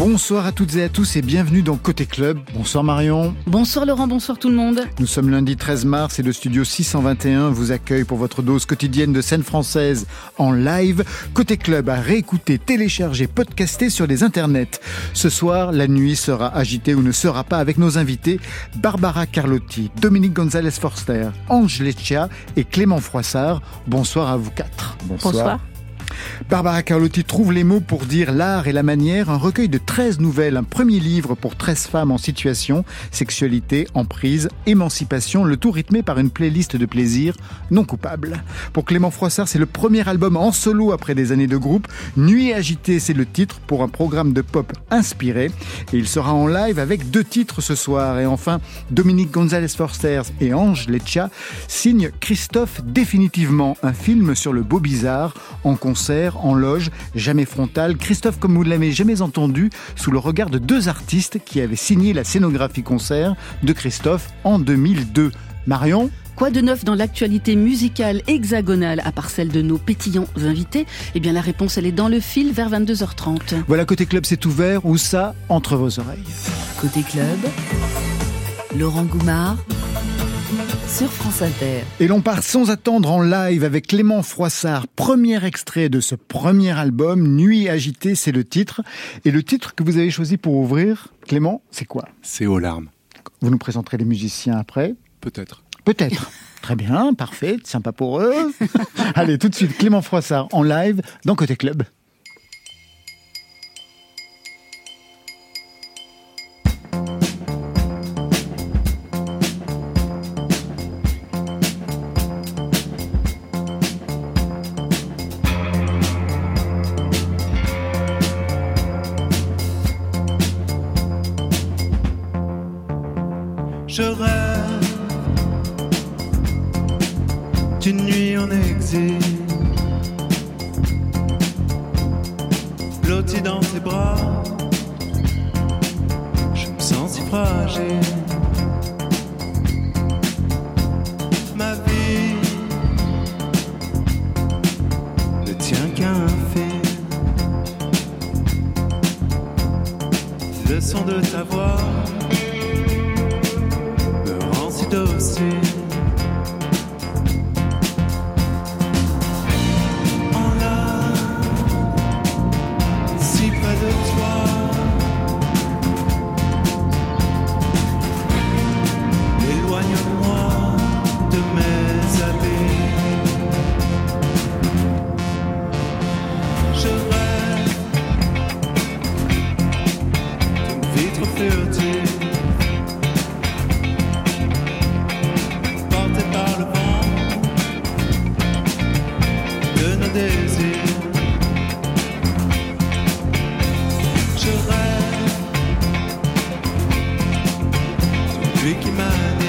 Bonsoir à toutes et à tous et bienvenue dans Côté Club. Bonsoir Marion. Bonsoir Laurent, bonsoir tout le monde. Nous sommes lundi 13 mars et le studio 621 vous accueille pour votre dose quotidienne de scène française en live. Côté Club à réécouter, télécharger, podcaster sur les internets. Ce soir, la nuit sera agitée ou ne sera pas avec nos invités Barbara Carlotti, Dominique Gonzalez Forster, Ange Leccia et Clément Froissart. Bonsoir à vous quatre. Bonsoir. Barbara Carlotti trouve les mots pour dire l'art et la manière, un recueil de 13 nouvelles, un premier livre pour 13 femmes en situation, sexualité, emprise, émancipation, le tout rythmé par une playlist de plaisir non coupable. Pour Clément Froissart, c'est le premier album en solo après des années de groupe. Nuit agitée, c'est le titre pour un programme de pop inspiré. Et il sera en live avec deux titres ce soir. Et enfin, Dominique Gonzalez Forster et Ange Leccia signent Christophe définitivement, un film sur le beau bizarre en concert, en loge, jamais frontal. Christophe, comme vous ne l'avez jamais entendu, sous le regard de deux artistes qui avaient signé la scénographie concert de Christophe en 2002. Marion Quoi de neuf dans l'actualité musicale hexagonale à part celle de nos pétillants invités? Eh bien la réponse elle est dans le fil vers 22h30. Voilà, côté club, c'est ouvert. Où ça? Entre vos oreilles. Côté club, Laurent Goumard sur France Inter. Et l'on part sans attendre en live avec Clément Froissart, premier extrait de ce premier album, Nuit agitée, c'est le titre. Et le titre que vous avez choisi pour ouvrir, Clément, c'est quoi? C'est aux larmes. Vous nous présenterez les musiciens après? Peut-être. Peut-être. Très bien, parfait, sympa pour eux. Allez, tout de suite, Clément Froissart en live dans Côté Club. D'une pluie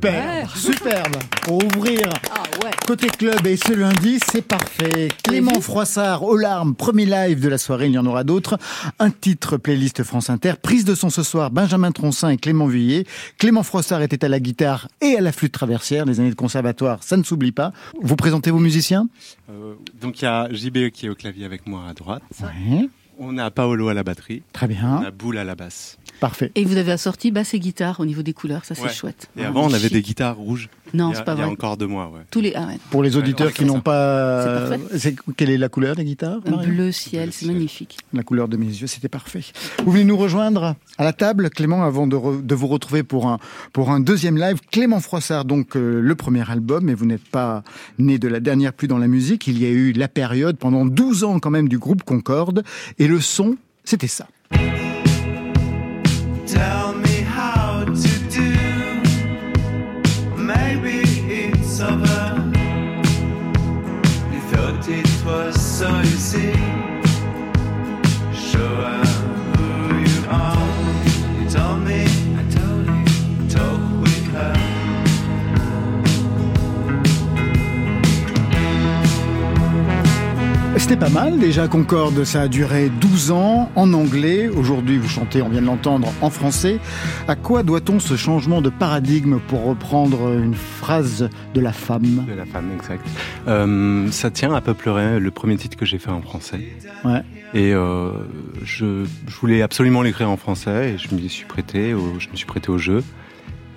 Superbe, superbe. Pour ouvrir Ah ouais. côté club et ce lundi, c'est parfait. Clément Froissart, aux larmes, premier live de la soirée, il y en aura d'autres. Un titre playlist France Inter, prise de son ce soir, Benjamin Troncin et Clément Vuillet. Clément Froissart était à la guitare et à la flûte traversière, les années de conservatoire, ça ne s'oublie pas. Vous présentez vos musiciens? Euh, donc il y a JB qui est au clavier avec moi à droite. On a Paolo à la batterie. Très On bien, a Boule à la basse. parfait. Et vous avez assorti basse et guitare au niveau des couleurs, ça c'est Ouais. chouette. Et Ah, avant, on avait chic. des guitares rouges. Non, c'est pas il y a vrai. encore deux mois, ouais. Tous les ah ouais. Pour les auditeurs Ouais, qui on n'ont pas... C'est parfait. c'est- Quelle est la couleur des guitares Un bleu ciel, c'est ciel. magnifique. La couleur de mes yeux, c'était parfait. Vous venez nous rejoindre à la table, Clément, avant de, re- de vous retrouver pour un, pour un deuxième live. Clément Froissart, donc euh, le premier album, mais vous n'êtes pas né de la dernière pluie dans la musique. Il y a eu la période, pendant 12 ans quand même, du groupe Concorde. Et le son, c'était ça. C'était pas mal déjà, Concorde. Ça a duré 12 ans en anglais. Aujourd'hui, vous chantez, on vient de l'entendre, en français. À quoi doit-on ce changement de paradigme pour reprendre une phrase de la femme? De la femme, exact. Euh, ça tient à peu pleurer, le premier titre que j'ai fait en français. Ouais. Et euh, je, je voulais absolument l'écrire en français et je me suis prêté au, je me suis prêté au jeu.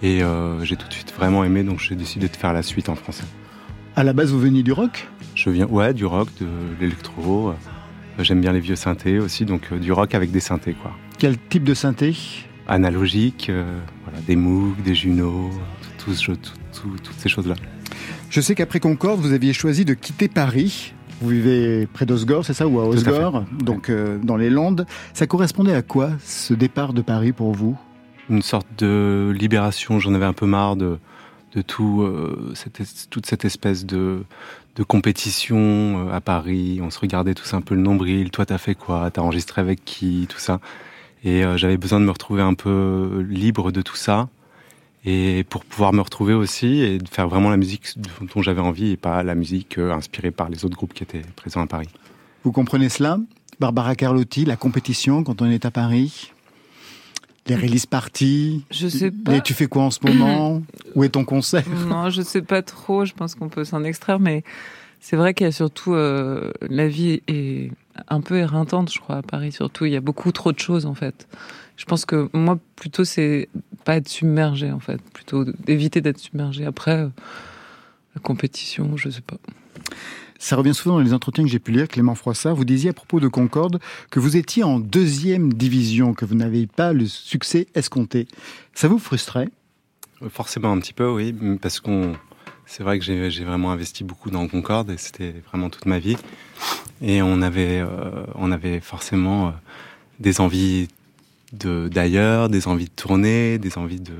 Et euh, j'ai tout de suite vraiment aimé, donc j'ai décidé de faire la suite en français. À la base, vous veniez du rock? Je viens, ouais, du rock, de l'électro. euh, J'aime bien les vieux synthés aussi, donc euh, du rock avec des synthés, quoi. Quel type de synthé? Analogique, euh, voilà, des Moog, des Juno, tout, toutes ces choses-là. Je sais qu'après Concorde, vous aviez choisi de quitter Paris. Vous vivez près d'Osgore, c'est ça, ou à à Osgore, donc euh, dans les Landes. Ça correspondait à quoi ce départ de Paris pour vous? Une sorte de libération, j'en avais un peu marre de, de tout, euh, cette toute cette espèce de, de compétition euh, à Paris. On se regardait tous un peu le nombril. Toi, t'as fait quoi? T'as enregistré avec qui? Tout ça. Et euh, j'avais besoin de me retrouver un peu libre de tout ça. Et pour pouvoir me retrouver aussi et de faire vraiment la musique dont j'avais envie et pas la musique euh, inspirée par les autres groupes qui étaient présents à Paris. Vous comprenez cela? Barbara Carlotti, la compétition quand on est à Paris? Les release parties Je sais pas. tu fais quoi en ce moment? Où est ton concert? Non, je sais pas trop. Je pense qu'on peut s'en extraire, mais c'est vrai qu'il y a surtout euh, la vie est un peu éreintante, je crois, à Paris. Surtout, il y a beaucoup trop de choses en fait. Je pense que moi, plutôt, c'est pas être submergé en fait, plutôt d'éviter d'être submergé. Après, euh, la compétition, je sais pas. Ça revient souvent dans les entretiens que j'ai pu lire, Clément Froissart. Vous disiez à propos de Concorde que vous étiez en deuxième division, que vous n'avez pas le succès escompté. Ça vous frustrait? Forcément un petit peu, oui, parce qu'on, c'est vrai que j'ai vraiment investi beaucoup dans Concorde et c'était vraiment toute ma vie. Et on avait, euh, on avait forcément euh, des envies d'ailleurs, des envies de tourner, des envies de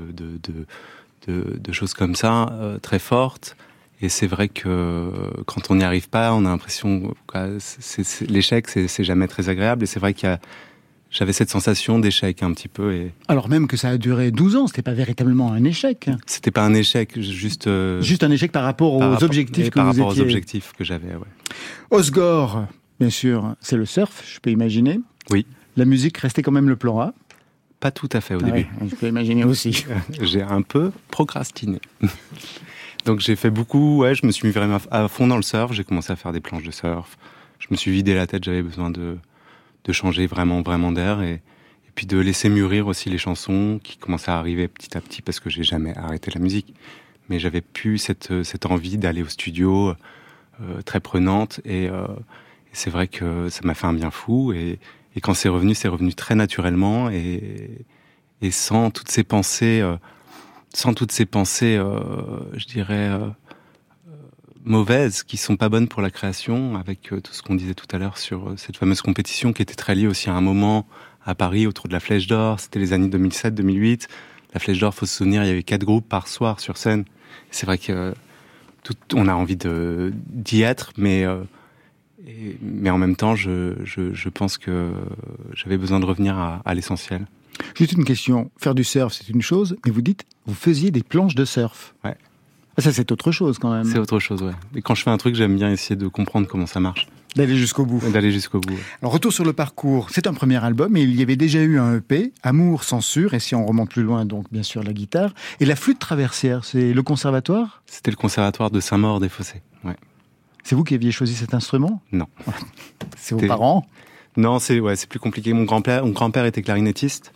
de, choses comme ça euh, très fortes. Et c'est vrai que euh, quand on n'y arrive pas, on a l'impression, c'est- l'échec, c'est jamais très agréable. Et c'est vrai qu'il y a, j'avais cette sensation d'échec un petit peu et Alors même que ça a duré 12 ans, c'était pas véritablement un échec. c'était pas un échec, juste euh, Juste un échec par rapport aux rapport- objectifs et que par vous rapport étiez. aux objectifs que j'avais. Ouais. Osgore, bien sûr, c'est le surf, je peux imaginer. Oui. La musique restait quand même le plan A. Pas tout à fait au Ah début. ouais, je peux imaginer aussi. J'ai un peu procrastiné. Donc j'ai fait beaucoup. Ouais, je me suis mis vraiment à fond dans le surf. J'ai commencé à faire des planches de surf. Je me suis vidé la tête. J'avais besoin de de changer vraiment vraiment d'air et, puis de laisser mûrir aussi les chansons qui commençaient à arriver petit à petit parce que j'ai jamais arrêté la musique. Mais j'avais plus cette cette envie d'aller au studio euh, très prenante et, euh, c'est vrai que ça m'a fait un bien fou et, et quand c'est revenu, c'est revenu très naturellement et, et sans toutes ces pensées, euh, sans toutes ces pensées, euh, je dirais euh, mauvaises, qui sont pas bonnes pour la création, avec euh, tout ce qu'on disait tout à l'heure sur cette fameuse compétition qui était très liée aussi à un moment à Paris autour de la Flèche d'Or. C'était les années 2007-2008. La Flèche d'Or, faut se souvenir, il y avait quatre groupes par soir sur scène. C'est vrai que tout, on a envie de d'y être, mais mais en même temps, je, je, pense que j'avais besoin de revenir à l'essentiel. Juste une question. Faire du surf, c'est une chose, mais vous dites, vous faisiez des planches de surf. Ouais. Ah, ça, c'est autre chose quand même. C'est autre chose, ouais. Et quand je fais un truc, j'aime bien essayer de comprendre comment ça marche, D'aller jusqu'au bout. d'aller jusqu'au bout. ouais. Alors, retour sur le parcours. C'est un premier album et il y avait déjà eu un EP, Amour, Censure, et si on remonte plus loin, donc bien sûr la guitare. Et la flûte traversière, c'est le conservatoire? C'était le conservatoire de Saint-Maur-des-Fossés. Ouais. C'est vous qui aviez choisi cet instrument? Non. C'est vos parents? Non, c'est ouais, plus compliqué. Mon grand-père, mon grand-père était clarinettiste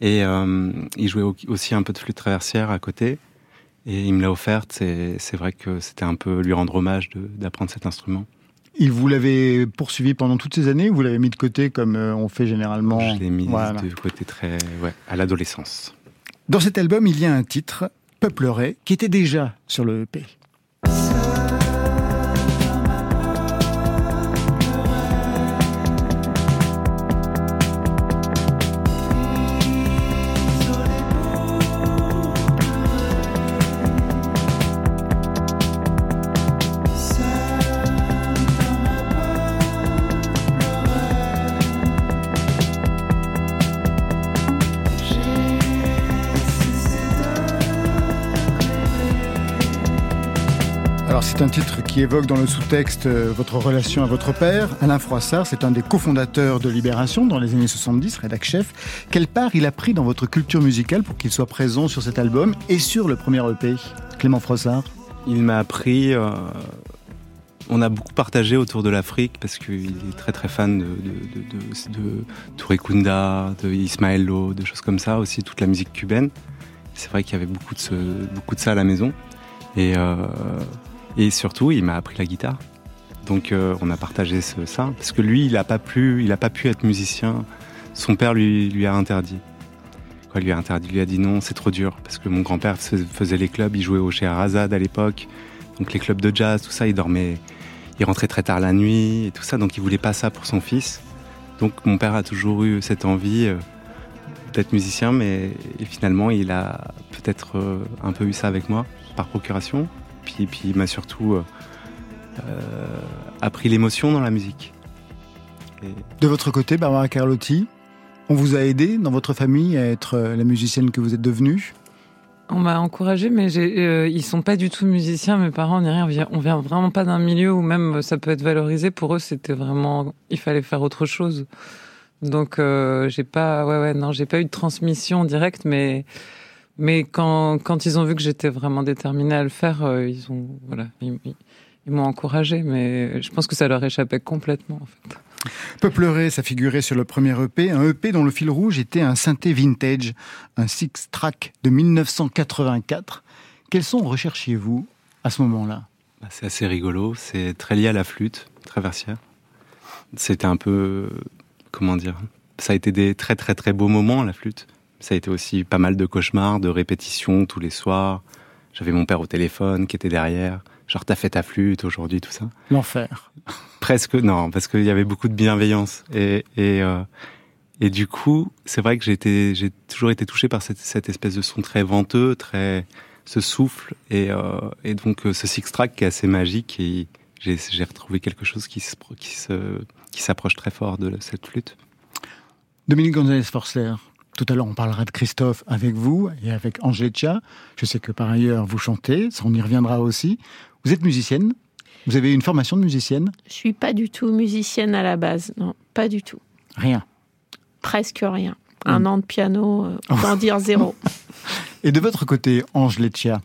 et euh, il jouait au- aussi un peu de flûte traversière à côté. Et il me l'a offerte. C'est c'est vrai que c'était un peu lui rendre hommage d'apprendre cet instrument. Il vous l'avait poursuivi pendant toutes ces années ou vous l'avez mis de côté comme euh, on fait généralement? Je l'ai mis Voilà. de côté très ouais, à l'adolescence. Dans cet album, il y a un titre, Peupleray, qui était déjà sur le EP. C'est un titre qui évoque dans le sous-texte euh, votre relation à votre père. Alain Froissart, c'est un des cofondateurs de Libération dans les années 70, rédac chef. Quelle part il a pris dans votre culture musicale pour qu'il soit présent sur cet album et sur le premier EP Clément Froissart Il m'a appris. euh, on a beaucoup partagé autour de l'Afrique parce qu'il est très très fan de, de, de, de, de Kunda, de de choses comme ça, aussi toute la musique cubaine. C'est vrai qu'il y avait beaucoup de, ce, beaucoup de ça à la maison. Et, euh, et surtout, il m'a appris la guitare. Donc euh, on a partagé ce- ça. Parce que lui, il n'a pas, pu- il pas pu être musicien. Son père lui, a interdit. Quoi, lui a interdit, lui a dit non, c'est trop dur. Parce que mon grand-père fais- faisait les clubs, il jouait au Scheherazade à l'époque. Donc les clubs de jazz, tout ça, il dormait, il rentrait très tard la nuit et tout ça. Donc il voulait pas ça pour son fils. Donc mon père a toujours eu cette envie euh, d'être musicien, mais finalement il a peut-être euh, un peu eu ça avec moi par procuration. Puis, puis il m'a surtout euh, euh, appris l'émotion dans la musique. Et De votre côté, Barbara Carlotti, on vous a aidé dans votre famille à être euh, la musicienne que vous êtes devenue? On m'a encouragé, mais j'ai, euh, ils sont pas du tout musiciens. Mes parents, ni rien. On vient, on vient vraiment pas d'un milieu où même ça peut être valorisé. Pour eux, c'était vraiment, il fallait faire autre chose. Donc, euh, j'ai pas, ouais, ouais, non, j'ai pas eu de transmission directe, mais, mais quand, quand ils ont vu que j'étais vraiment déterminée à le faire, euh, ils ont, voilà, ils, ils- ils m'ont encouragé, mais je pense que ça leur échappait complètement, en fait. Ça figurait sur le premier EP, un EP dont le fil rouge était un synthé vintage, un six-track de 1984. Quels sons recherchiez-vous à ce moment-là? Bah, c'est assez rigolo. C'est très lié à la flûte traversière. C'était un peu, comment dire, ça a été des très très très beaux moments la flûte. Ça a été aussi pas mal de cauchemars, de répétitions tous les soirs. J'avais mon père au téléphone qui était derrière. Genre, t'as fait ta flûte aujourd'hui, tout ça. L'enfer. Presque, non, parce qu'il y avait beaucoup de bienveillance. Et, et, euh, et du coup, c'est vrai que j'ai toujours été touché par cette, cette espèce de son très venteux, très, ce souffle. Et, euh, et donc, euh, ce six-track qui est assez magique. Et j'ai j'ai retrouvé quelque chose qui se- qui se- qui s'approche très fort de cette flûte. Dominique Gonzalez-Forcer, tout à l'heure on parlera de Christophe avec vous et avec Angelica. Je sais que par ailleurs vous chantez, ça on y reviendra aussi. Vous êtes musicienne? Vous avez une formation de musicienne? Je suis pas du tout musicienne à la base, non, pas du tout. Rien? Presque rien. Un an de piano, euh, autant dire zéro. Et de votre côté, Angelica,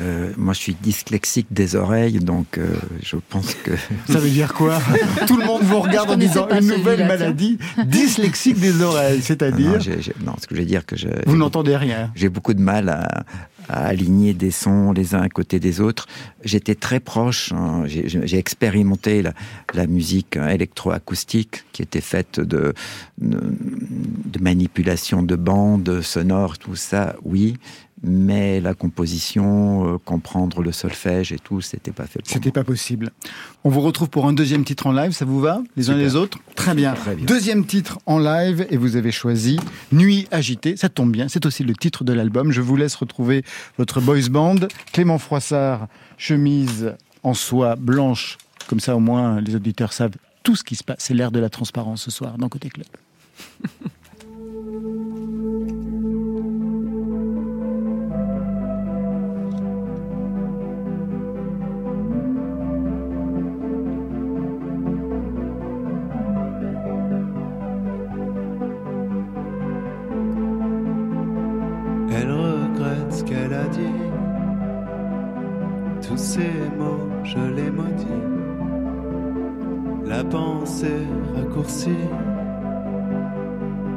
Euh, moi, je suis dyslexique des oreilles, donc euh, je pense que ça veut dire quoi? Tout le monde vous regarde en disant une nouvelle maladie dyslexique des oreilles, c'est-à-dire? Non, ce que je veux dire que je, vous n'entendez rien. j'ai beaucoup de mal à, à aligner des sons les uns à côté des autres. J'étais très proche, hein, j'ai expérimenté la, la musique électroacoustique qui était faite de, de, de manipulation de bandes sonores, tout ça, oui. Mais la composition, euh, comprendre le solfège et tout, c'était pas fait C'était pas possible. On vous retrouve pour un deuxième titre en live, ça vous va? Les uns Super. les autres? Très bien. Très bien. Deuxième titre en live et vous avez choisi Nuit agitée. Ça tombe bien, c'est aussi le titre de l'album. Je vous laisse retrouver votre boys band. Clément Froissart, chemise en soie blanche. Comme ça au moins les auditeurs savent tout ce qui se passe. C'est l'air de la transparence ce soir dans Côté Club.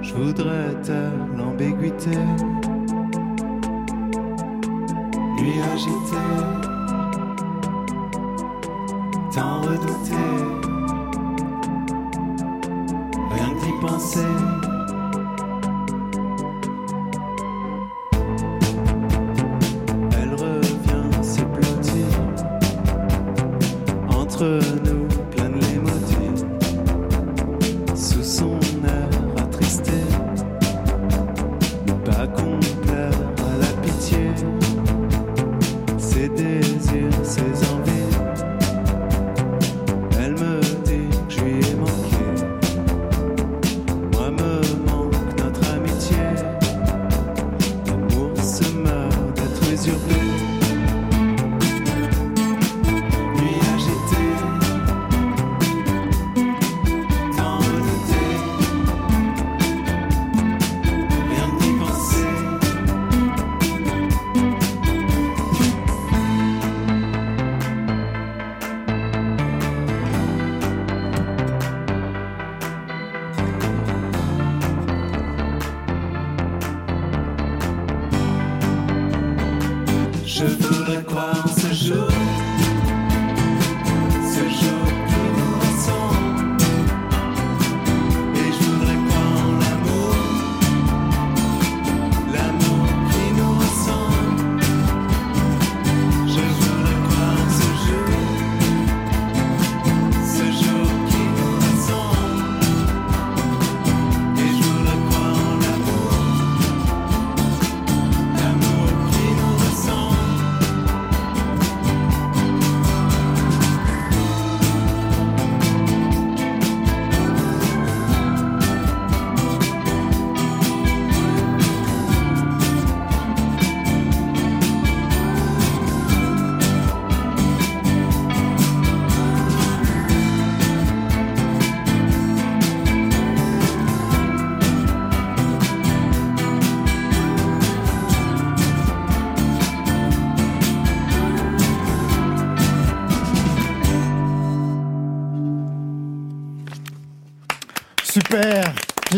Je voudrais taire l'ambiguïté. Nuit agitée. Tant redouté.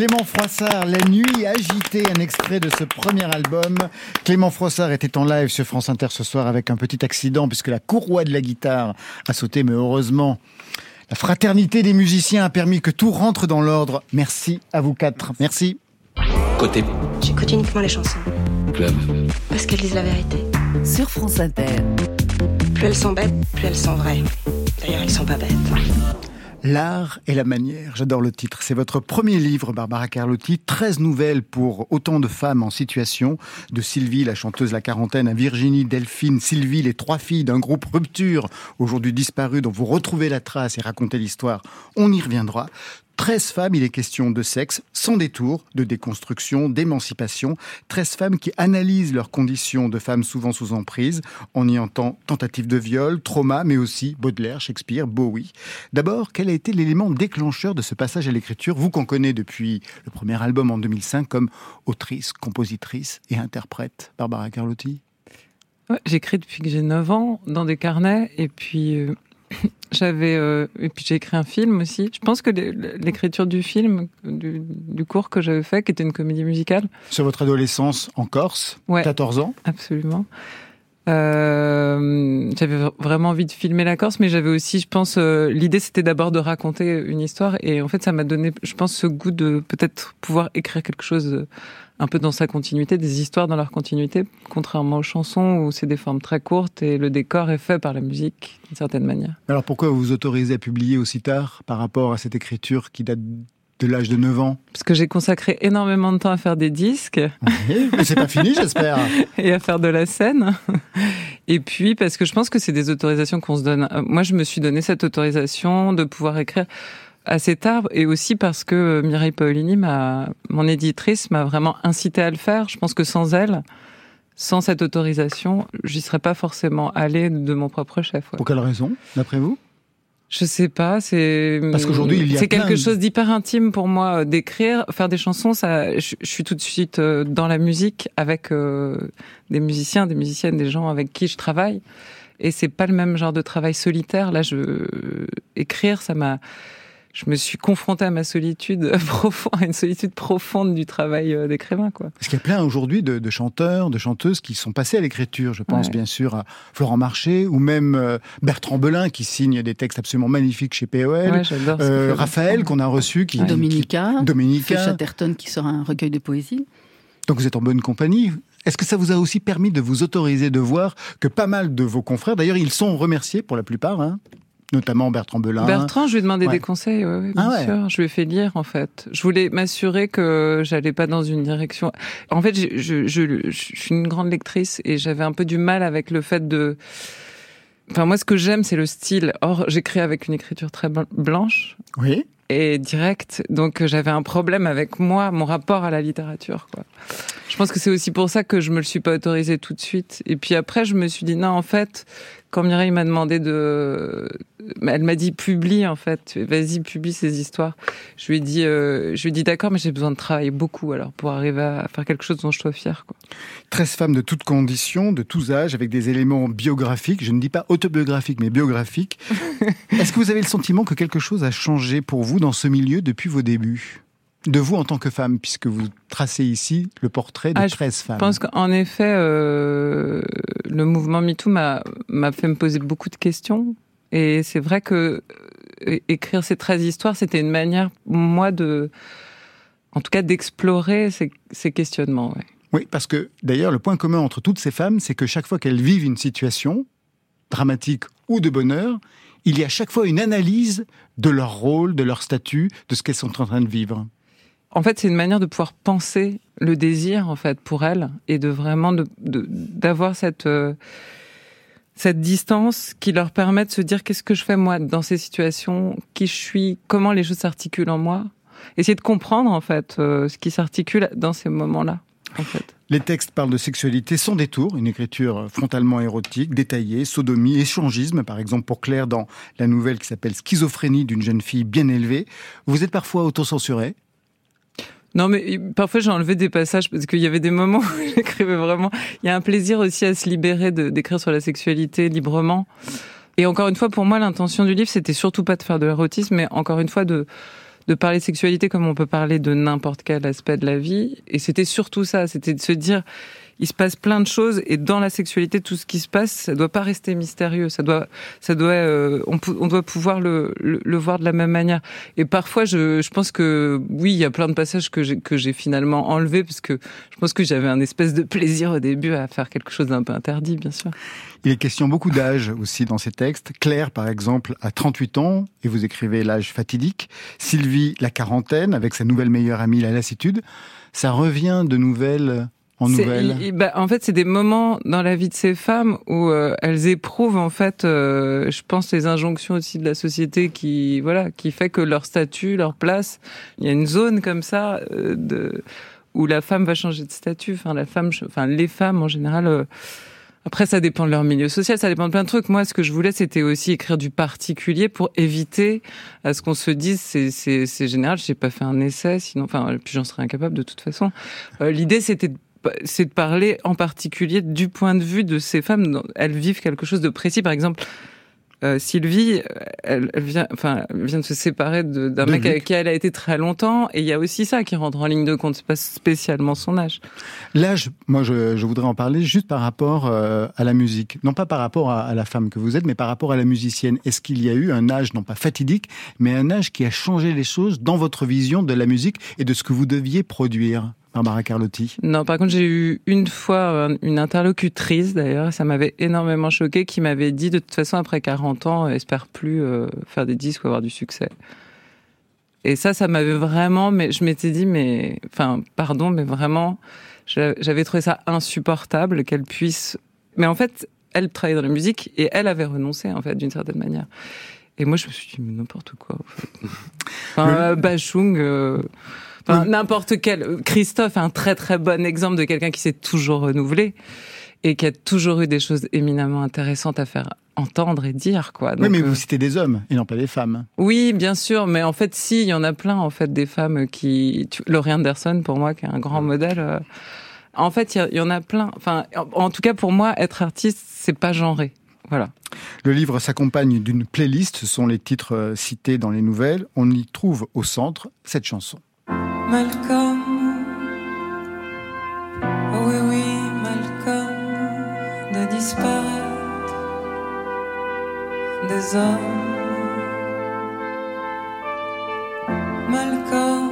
Clément Froissart, La nuit agitée, un extrait de ce premier album. Clément Froissart était en live sur France Inter ce soir avec un petit accident puisque la courroie de la guitare a sauté, mais heureusement, la fraternité des musiciens a permis que tout rentre dans l'ordre. Merci à vous quatre. Merci. Côté J'écoute uniquement les chansons. club. Parce qu'elles disent la vérité. Sur France Inter. Plus elles sont bêtes, plus elles sont vraies. D'ailleurs, elles sont pas bêtes. L'art et la manière, j'adore le titre. C'est votre premier livre, Barbara Carlotti. 13 nouvelles pour autant de femmes en situation. De Sylvie, la chanteuse La Quarantaine, à Virginie, Delphine, Sylvie, les trois filles d'un groupe Rupture, aujourd'hui disparu, dont vous retrouvez la trace et racontez l'histoire. On y reviendra. 13 femmes, il est question de sexe, sans détour, de déconstruction, d'émancipation. 13 femmes qui analysent leurs conditions de femmes souvent sous emprise. On y entend tentative de viol, trauma, mais aussi Baudelaire, Shakespeare, Bowie. D'abord, quel a été l'élément déclencheur de ce passage à l'écriture Vous qu'on connaît depuis le premier album en 2005 comme autrice, compositrice et interprète, Barbara Carlotti? J'écris depuis que j'ai 9 ans dans des carnets et puis euh, j'avais euh, et puis j'ai écrit un film aussi. Je pense que l'é- l'écriture du film du, du cours que j'avais fait qui était une comédie musicale Sur votre adolescence en Corse, Ouais. 14 ans? Absolument. Euh, j'avais vraiment envie de filmer la Corse, mais j'avais aussi, je pense, euh, l'idée c'était d'abord de raconter une histoire, et en fait ça m'a donné, je pense, ce goût de peut-être pouvoir écrire quelque chose un peu dans sa continuité, des histoires dans leur continuité, contrairement aux chansons où c'est des formes très courtes et le décor est fait par la musique d'une certaine manière. Alors pourquoi vous vous autorisez à publier aussi tard par rapport à cette écriture qui date de l'âge de 9 ans? Parce que j'ai consacré énormément de temps à faire des disques. Mais c'est pas fini, j'espère. et à faire de la scène. Et puis parce que je pense que c'est des autorisations qu'on se donne. Moi, je me suis donné cette autorisation de pouvoir écrire assez tard et aussi parce que Mireille Paolini, ma, mon éditrice, m'a vraiment incité à le faire. Je pense que sans elle, sans cette autorisation, j'y serais pas forcément allée de mon propre chef. ouais. Pour quelle raison, d'après vous? Je sais pas, c'est Parce qu'aujourd'hui, il y a c'est quelque de- chose d'hyper intime pour moi euh, d'écrire, faire des chansons. Ça, je, je suis tout de suite euh, dans la musique avec euh, des musiciens, des musiciennes, des gens avec qui je travaille. Et c'est pas le même genre de travail solitaire. Là, je écrire, ça m'a. Je me suis confrontée à ma solitude profonde, à une solitude profonde du travail euh, d'écrivain, quoi. Parce qu'il y a plein aujourd'hui de, de chanteurs, de chanteuses qui sont passés à l'écriture. Je pense Ouais. bien sûr à Florent Marché ou même euh, Bertrand Belin qui signe des textes absolument magnifiques chez POL. Ouais, Euh, Raphaël qu'on a reçu qui Dominica, qui- Dominica. Chatterton qui sort un recueil de poésie. Donc vous êtes en bonne compagnie. Est-ce que ça vous a aussi permis de vous autoriser de voir que pas mal de vos confrères, d'ailleurs ils sont remerciés pour la plupart, hein, notamment Bertrand Belin. Bertrand, je lui ai demandé Ouais. des conseils, ouais, ouais, bien Ah ouais. sûr. Je lui ai fait lire, en fait. Je voulais m'assurer que j'allais pas dans une direction. En fait, je, je, je, je suis une grande lectrice et j'avais un peu du mal avec le fait de. Enfin, moi, ce que j'aime, c'est le style. Or, j'écris avec une écriture très blan- blanche Oui. et directe, donc j'avais un problème avec moi, mon rapport à la littérature. Quoi. Je pense que c'est aussi pour ça que je me le suis pas autorisé tout de suite. Et puis après, je me suis dit non, en fait, quand Mireille m'a demandé de, elle m'a dit publie en fait, vas-y publie ces histoires. Je lui ai dit, euh, je lui ai dit d'accord, mais j'ai besoin de travailler beaucoup alors pour arriver à faire quelque chose dont je sois fière. Quoi. 13 femmes de toutes conditions, de tous âges, avec des éléments biographiques, je ne dis pas autobiographiques, mais biographiques. Est-ce que vous avez le sentiment que quelque chose a changé pour vous dans ce milieu depuis vos débuts? De vous en tant que femme, puisque vous tracez ici le portrait de Ah, je 13 femmes. Je pense qu'en effet, euh, le mouvement MeToo m'a fait me poser beaucoup de questions. Et c'est vrai que euh, écrire ces 13 histoires, c'était une manière, moi, de, en tout cas, d'explorer ces, ces questionnements. ouais. Oui, parce que d'ailleurs, le point commun entre toutes ces femmes, c'est que chaque fois qu'elles vivent une situation dramatique ou de bonheur, il y a chaque fois une analyse de leur rôle, de leur statut, de ce qu'elles sont en train de vivre. En fait, c'est une manière de pouvoir penser le désir, en fait, pour elles, et de vraiment de- de- d'avoir cette euh, cette distance qui leur permet de se dire qu'est-ce que je fais moi dans ces situations, qui je suis, comment les choses s'articulent en moi, essayer de comprendre en fait euh, ce qui s'articule dans ces moments-là. En fait. Les textes parlent de sexualité sans détour, une écriture frontalement érotique, détaillée, sodomie, échangisme, par exemple pour Claire dans la nouvelle qui s'appelle Schizophrénie d'une jeune fille bien élevée. Vous êtes parfois autocensuré Non, mais parfois j'ai enlevé des passages parce qu'il y avait des moments où j'écrivais vraiment. Il y a un plaisir aussi à se libérer d'écrire sur la sexualité librement. Et encore une fois, pour moi, l'intention du livre, c'était surtout pas de faire de l'érotisme, mais encore une fois de de parler sexualité comme on peut parler de n'importe quel aspect de la vie. Et c'était surtout ça, c'était de se dire, il se passe plein de choses et dans la sexualité, tout ce qui se passe, ça doit pas rester mystérieux. Ça doit, ça doit, euh, on, on doit pouvoir le, le, voir de la même manière. Et parfois, je, je pense que oui, il y a plein de passages que j'ai que j'ai finalement enlevés parce que je pense que j'avais un espèce de plaisir au début à faire quelque chose d'un peu interdit, bien sûr. Il est question beaucoup d'âge aussi dans ces textes. Claire, par exemple, a 38 ans, et vous écrivez l'âge fatidique. Sylvie, la quarantaine, avec sa nouvelle meilleure amie, la lassitude. Ça revient de nouvelle en nouvelle. il- bah, en fait, c'est des moments dans la vie de ces femmes où euh, elles éprouvent en fait, euh, je pense, les injonctions aussi de la société qui, voilà, qui fait que leur statut, leur place, il y a une zone comme ça euh, de où la femme va changer de statut. Enfin, la femme, enfin les femmes en général. après, ça dépend de leur milieu social, ça dépend de plein de trucs. Moi, ce que je voulais, c'était aussi écrire du particulier pour éviter à ce qu'on se dise, c'est, général, j'ai pas fait un essai, sinon, enfin, puis j'en serais incapable de toute façon. Euh, l'idée, c'était de c'est de parler en particulier du point de vue de ces femmes. Elles vivent quelque chose de précis. Par exemple, euh, Sylvie, elle, elle vient, enfin, elle vient de se séparer d'un mec Luc. avec qui elle a été très longtemps. Et il y a aussi ça qui rentre en ligne de compte. C'est pas spécialement son âge. L'âge, moi, je, je voudrais en parler juste par rapport euh, à la musique. Non pas par rapport à, à la femme que vous êtes, mais par rapport à la musicienne. Est-ce qu'il y a eu un âge, non pas fatidique, mais un âge qui a changé les choses dans votre vision de la musique et de ce que vous deviez produire? Barbara Carlotti. Non, par contre, j'ai eu une fois euh, une interlocutrice, d'ailleurs, ça m'avait énormément choqué, qui m'avait dit, de toute façon, après 40 ans, euh, espère plus euh, faire des disques ou avoir du succès. Et ça, ça m'avait vraiment, mais je m'étais dit, mais, enfin, pardon, mais vraiment, j'a- j'avais trouvé ça insupportable qu'elle puisse. Mais en fait, elle travaillait dans la musique et elle avait renoncé, en fait, d'une certaine manière. Et moi, je me suis dit, mais n'importe quoi. En fait. Enfin, Bachung, euh, enfin, n'importe quel. Christophe est un très très bon exemple de quelqu'un qui s'est toujours renouvelé et qui a toujours eu des choses éminemment intéressantes à faire entendre et dire, quoi. Oui, mais euh, vous citez des hommes et non pas des femmes. oui, bien sûr, mais en fait, si, il y en a plein, en fait, des femmes qui. Laurie Anderson, pour moi, qui est un grand modèle. euh, En fait, il y y, en a plein. Enfin, en, en tout cas, pour moi, être artiste, c'est pas genré. Voilà. Le livre s'accompagne d'une playlist, ce sont les titres euh, cités dans les nouvelles. On y trouve au centre cette chanson. Malcolm. Oh oui, oui, Malcolm. De disparaître des hommes. Malcolm.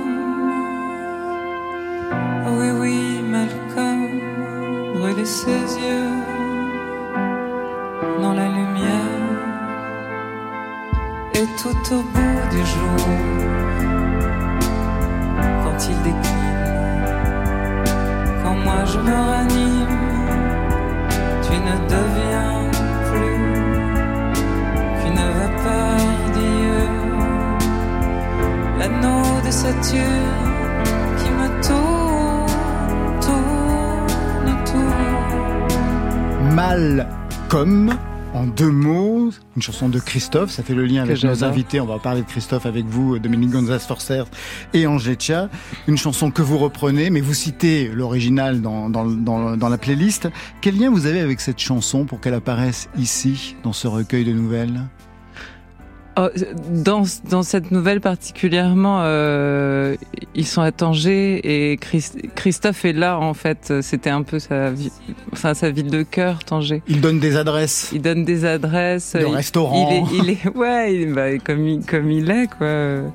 Oh oui, oui, Malcolm. Brûler ses yeux dans la lumière. Et tout au bout du jour quand moi je me ranime, tu ne deviens plus qu'une vapeur d'yeux. L'anneau de Saturne qui me tourne, tourne, tourne. Mal comme, en deux mots, une chanson de Christophe, ça fait le lien avec nos invités, on va parler de Christophe avec vous, Dominique Gonzalez Forcer et Angétia, une chanson que vous reprenez, mais vous citez l'original dans, dans, dans, dans la playlist. Quel lien vous avez avec cette chanson pour qu'elle apparaisse ici, dans ce recueil de nouvelles? Dans, dans cette nouvelle particulièrement, euh, ils sont à Tanger et Christ- Christophe est là en fait. C'était un peu sa, vie, enfin, sa ville de cœur, Tanger. Il donne des adresses Il donne des adresses. de il- restaurants. Il est, il est, ouais, il- bah, comme il, comme il est, quoi.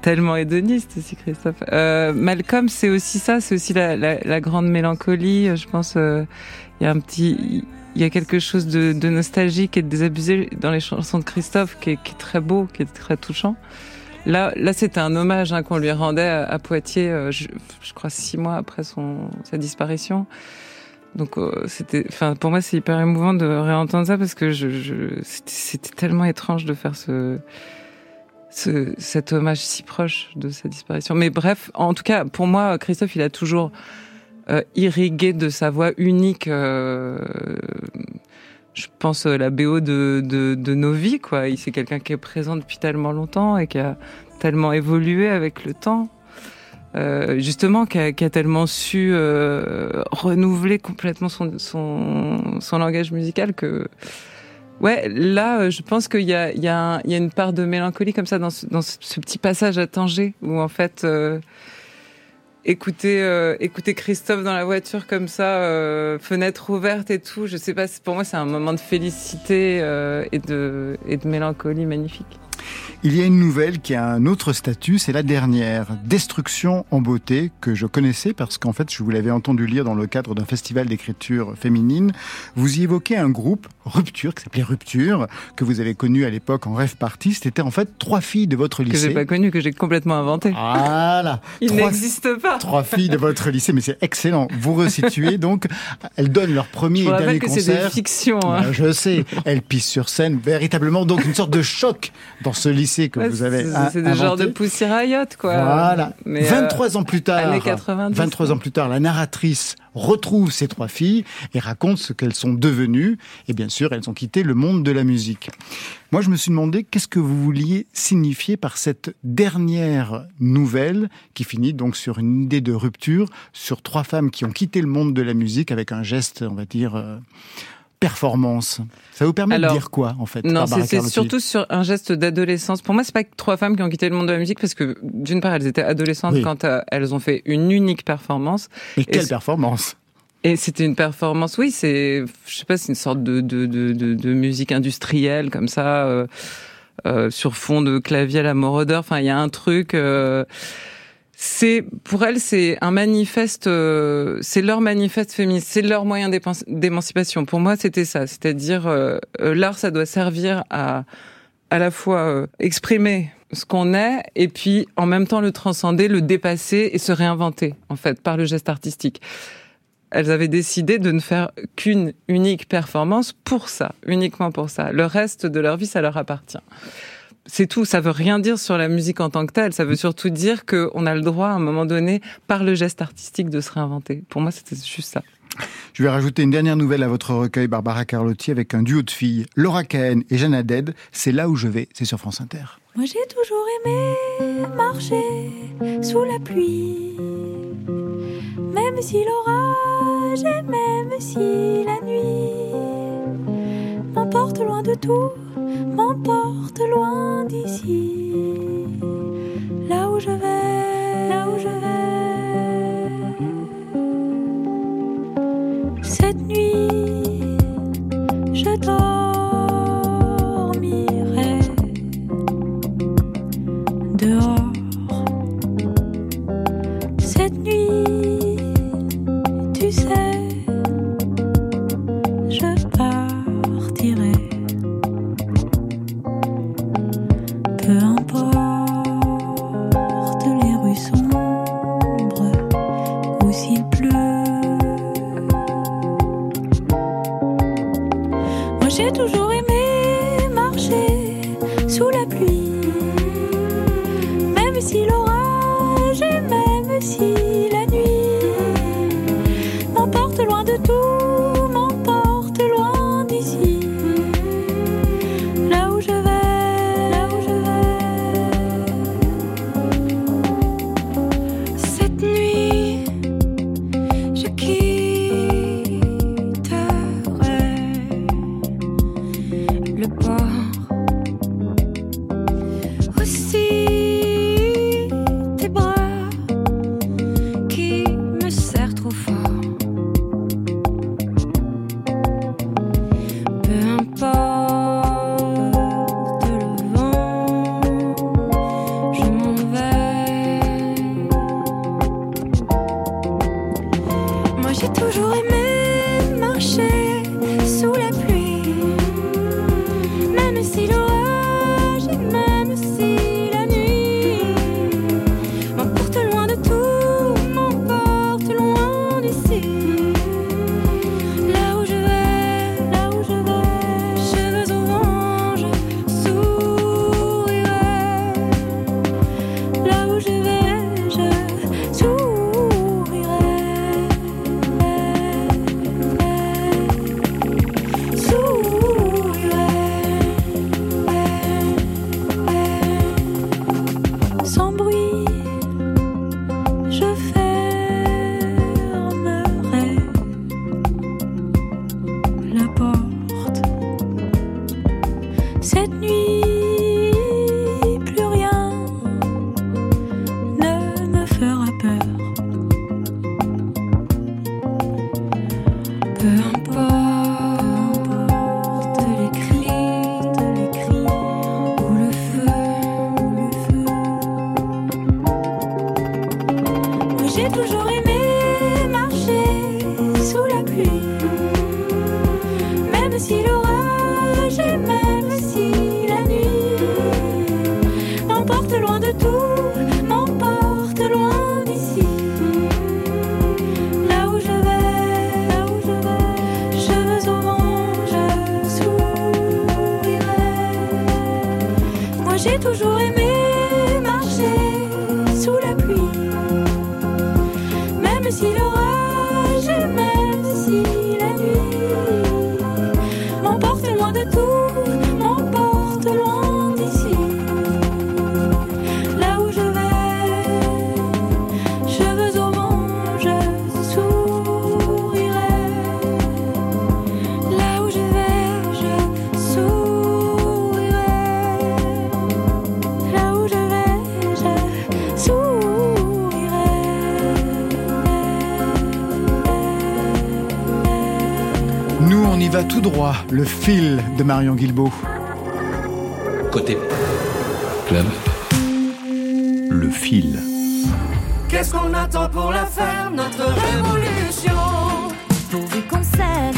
Tellement hédoniste aussi, Christophe. Euh, Malcolm, c'est aussi ça, c'est aussi la, la, la grande mélancolie. Je pense, euh, il y a un petit, il y a quelque chose de, de nostalgique et de désabusé dans les chansons de Christophe qui est, qui est très beau, qui est très touchant. Là, là, c'était un hommage hein, qu'on lui rendait à, Poitiers, euh, je, je crois six mois après son sa disparition. Donc euh, c'était, enfin pour moi c'est hyper émouvant de réentendre ça parce que je, je c'était, c'était tellement étrange de faire ce, ce cet hommage si proche de sa disparition. Mais bref, en tout cas pour moi Christophe il a toujours euh, irrigué de sa voix unique. euh, je pense euh, la BO de, de, de nos vies quoi. C'est quelqu'un qui est présent depuis tellement longtemps et qui a tellement évolué avec le temps. Euh, justement, qui a, qui a tellement su euh, renouveler complètement son, son, son langage musical que, ouais, là, euh, je pense qu'il y y, y a une part de mélancolie comme ça dans ce, dans ce petit passage à Tanger où en fait, euh, écouter, euh, Christophe dans la voiture comme ça, euh, fenêtre ouverte et tout, je sais pas, pour moi, c'est un moment de félicité euh, et de et de mélancolie magnifique. Il y a une nouvelle qui a un autre statut, c'est la dernière, Destruction en beauté, que je connaissais parce qu'en fait, je vous l'avais entendu lire dans le cadre d'un festival d'écriture féminine. Vous y évoquez un groupe, Rupture, qui s'appelait Rupture, que vous avez connu à l'époque en rêve party. C'était en fait trois filles de votre Que j'ai lycée. pas connu, que j'ai complètement inventé. Voilà. Il n'existe pas. Trois filles de votre lycée, mais c'est excellent. Vous resituez donc, elles donnent leur premier Je et dernier que c'est des fictions. hein. Bah, je sais, elles pissent sur scène, véritablement donc une sorte de choc dans ce lycée que Ouais, vous avez c'est- des genres de. Pussy Riot, quoi. Voilà. Mais, euh, 23 ans plus tard, années 90. 23 ans plus tard, la narratrice retrouve ces trois filles et raconte ce qu'elles sont devenues. Et bien sûr, elles ont quitté le monde de la musique. Moi, je me suis demandé qu'est-ce que vous vouliez signifier par cette dernière nouvelle qui finit donc sur une idée de rupture sur trois femmes qui ont quitté le monde de la musique avec un geste, on va dire, euh, performance. Ça vous permet Alors, de dire quoi, en fait Non, c'est- surtout sur un geste d'adolescence. Pour moi, c'est pas que trois femmes qui ont quitté le monde de la musique parce que d'une part, elles étaient adolescentes Oui. quand euh, elles ont fait une unique performance. Mais quelle performance? Et c'était une performance, oui, c'est, je sais pas, c'est une sorte de, de, de, de, musique industrielle comme ça, euh, euh, sur fond de clavier à la Moroder. Enfin, il y a un truc. euh, c'est pour elles, c'est un manifeste, euh, c'est leur manifeste féministe, c'est leur moyen d'émancipation. Pour moi, c'était ça, c'est-à-dire euh, euh, l'art, ça doit servir à à la fois euh, exprimer ce qu'on est et puis en même temps le transcender, le dépasser et se réinventer en fait par le geste artistique. Elles avaient décidé de ne faire qu'une unique performance pour ça, uniquement pour ça. Le reste de leur vie, ça leur appartient. C'est tout. Ça veut rien dire sur la musique en tant que telle. Ça veut surtout dire qu'on a le droit, à un moment donné, par le geste artistique, de se réinventer. Pour moi, c'était juste ça. Je vais rajouter une dernière nouvelle à votre recueil, Barbara Carlotti, avec un duo de filles, Laura Cahen et Jeanne Haddad. C'est là où je vais, c'est sur France Inter. Moi j'ai toujours aimé marcher sous la pluie, même si l'orage et même si la nuit m'emporte loin de tout, m'emporte loin d'ici. Là où je vais, là où je vais. Cette nuit, je dormirai tout droit, le fil de Marion Guilbeault. Côté club. Le fil. Qu'est-ce qu'on attend pour la faire, notre révolution? Pourvu qu'on s'aime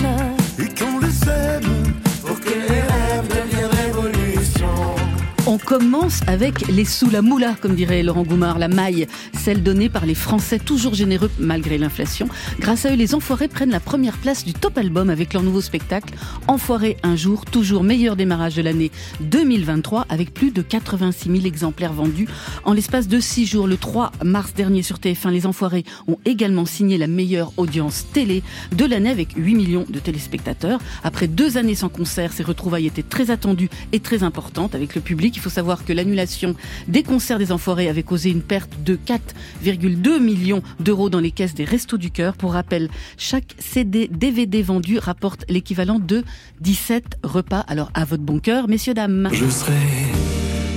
commence avec les sous la moula, comme dirait Laurent Goumard, la maille, celle donnée par les Français toujours généreux malgré l'inflation. Grâce à eux, les Enfoirés prennent la première place du top album avec leur nouveau spectacle Enfoirés un jour, toujours meilleur démarrage de l'année 2023 avec plus de 86 000 exemplaires vendus en l'espace de six jours. Le 3 mars dernier sur TF1, les Enfoirés ont également signé la meilleure audience télé de l'année avec 8 millions de téléspectateurs. Après deux années sans concert, ces retrouvailles étaient très attendues et très importantes avec le public. Il faut savoir que l'annulation des concerts des Enfoirés avait causé une perte de 4,2 millions d'euros dans les caisses des Restos du Cœur. Pour rappel, chaque CD, DVD vendu rapporte l'équivalent de 17 repas. Alors à votre bon cœur, messieurs, dames. Je serai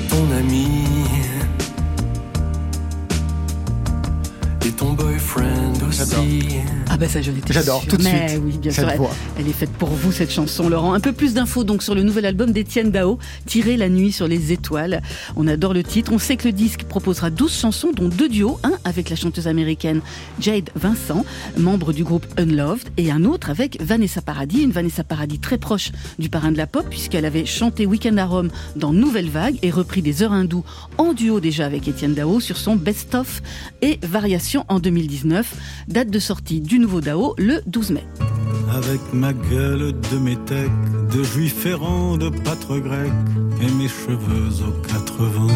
ton ami et ton boyfriend aussi. Ah ben ça j'en étais J'adore, tout de Mais suite, oui, bien cette sûr. elle- voix. Elle, est faite pour vous cette chanson, Laurent. Un peu plus d'infos donc sur le nouvel album d'Étienne Dao, Tirer la nuit sur les étoiles. On adore le titre. On sait que le disque proposera 12 chansons, dont deux duos, un avec la chanteuse américaine Jade Vincent, membre du groupe Unloved, et un autre avec Vanessa Paradis, une Vanessa Paradis très proche du parrain de la pop, puisqu'elle avait chanté Weekend à Rome dans Nouvelle Vague et repris des heures hindoues en duo déjà avec Étienne Dao sur son Best of et En 2019. Date de sortie du nouveau Dao le 12 mai. Avec ma gueule de métèque, de juif errant, de pâtre grec, et mes cheveux aux quatre vents.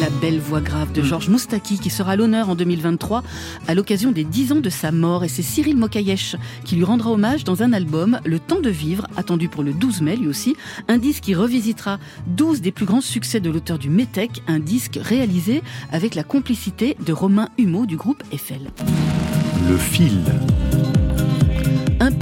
La belle voix grave de Georges Moustaki qui sera à l'honneur en 2023 à l'occasion des 10 ans de sa mort et c'est Cyril Mokayesh qui lui rendra hommage dans un album Le temps de vivre attendu pour le 12 mai lui aussi un disque qui revisitera 12 des plus grands succès de l'auteur du Métèque un disque réalisé avec la complicité de Romain Humeau du groupe Eiffel. Le fil.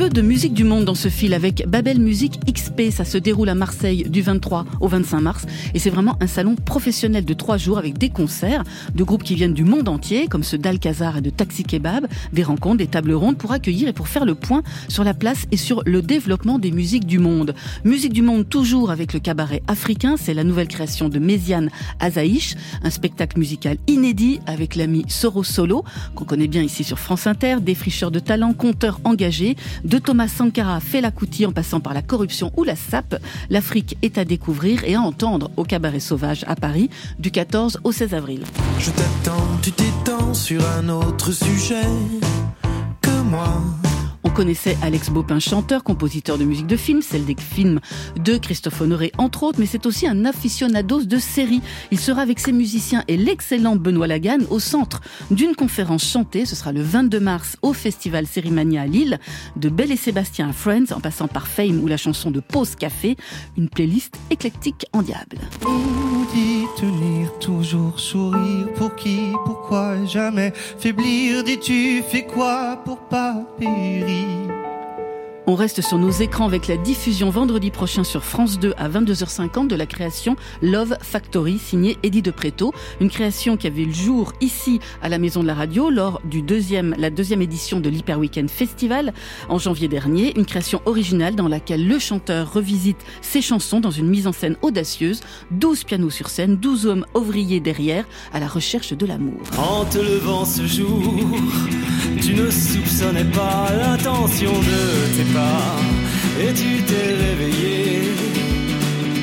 Peu de musique du monde dans ce fil avec Babel Musique XP. Ça se déroule à Marseille du 23 au 25 mars. Et c'est vraiment un salon professionnel de trois jours avec des concerts de groupes qui viennent du monde entier, comme ceux d'Alcazar et de Taxi Kebab, des rencontres, des tables rondes pour accueillir et pour faire le point sur la place et sur le développement des musiques du monde. Musique du monde toujours avec le cabaret africain. C'est la nouvelle création de Méziane Azaïch, un spectacle musical inédit avec l'ami Soro Solo, qu'on connaît bien ici sur France Inter, défricheur de talent, conteur engagé, de Thomas Sankara à Fela Kuti en passant par la corruption ou la SAP, l'Afrique est à découvrir et à entendre au Cabaret Sauvage à Paris du 14 au 16 avril. Je t'attends, tu t'étends sur un autre sujet que moi. On connaissait Alex Baupin, chanteur, compositeur de musique de film, celle des films de Christophe Honoré, entre autres, mais c'est aussi un aficionados de séries. Il sera avec ses musiciens et l'excellent Benoît Lagan au centre d'une conférence chantée. Ce sera le 22 mars au festival Sérimania à Lille, de Belle et Sébastien à Friends, en passant par Fame ou la chanson de Pause Café, une playlist éclectique en diable. Jamais faiblir? Dis-tu fais quoi pour pas périr? On reste sur nos écrans avec la diffusion vendredi prochain sur France 2 à 22h50 de la création Love Factory signée Eddie de Préto, une création qui avait le jour ici à la Maison de la Radio lors du deuxième, la deuxième édition de l'Hyper Weekend Festival en janvier dernier, une création originale dans laquelle le chanteur revisite ses chansons dans une mise en scène audacieuse, 12 pianos sur scène, 12 hommes ouvriers derrière à la recherche de l'amour. En te levant ce jour, tu ne soupçonnais pas l'intention de tes et tu t'es réveillé.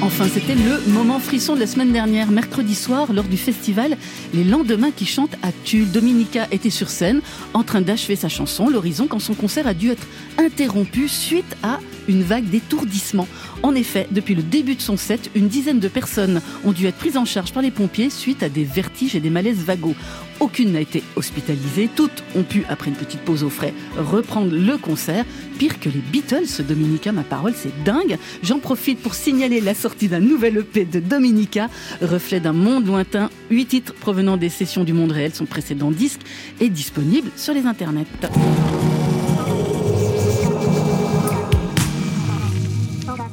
Enfin, c'était le moment frisson de la semaine dernière, mercredi soir, lors du festival Les Lendemains qui chantent à Tulle. Dominica était sur scène, en train d'achever sa chanson, L'Horizon, quand son concert a dû être interrompu suite à une vague d'étourdissement. En effet, depuis le début de son set, une dizaine de personnes ont dû être prises en charge par les pompiers suite à des vertiges et des malaises vagos. Aucune n'a été hospitalisée, toutes ont pu, après une petite pause au frais, reprendre le concert. Pire que les Beatles, Dominica, ma parole, c'est dingue. J'en profite pour signaler la sortie d'un nouvel EP de Dominica, reflet d'un monde lointain. Huit titres provenant des sessions du monde réel, son précédent disque est disponible sur les internets.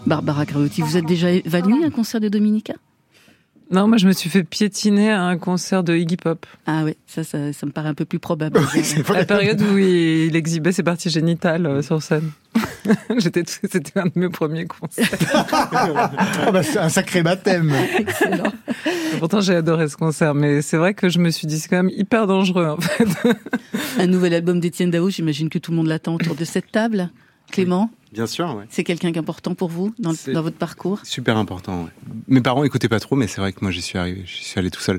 Barbara Graotti, vous êtes déjà venue à un concert de Dominica? Non, moi je me suis fait piétiner à un concert de Iggy Pop. Ah ouais, ça, ça, ça me paraît un peu plus probable. La période où il, il exhibait ses parties génitales euh, sur scène. J'étais, c'était un de mes premiers concerts. Oh bah, c'est un sacré baptême. Excellent. Pourtant, j'ai adoré ce concert, mais c'est vrai que je me suis dit c'est quand même hyper dangereux en fait. Un nouvel album d'Étienne Dao, j'imagine que tout le monde l'attend autour de cette table. Clément, Bien sûr, ouais. c'est quelqu'un d'important pour vous dans, votre parcours Super important, ouais. Mes parents écoutaient pas trop, mais c'est vrai que moi j'y suis arrivé, j'y suis allé tout seul.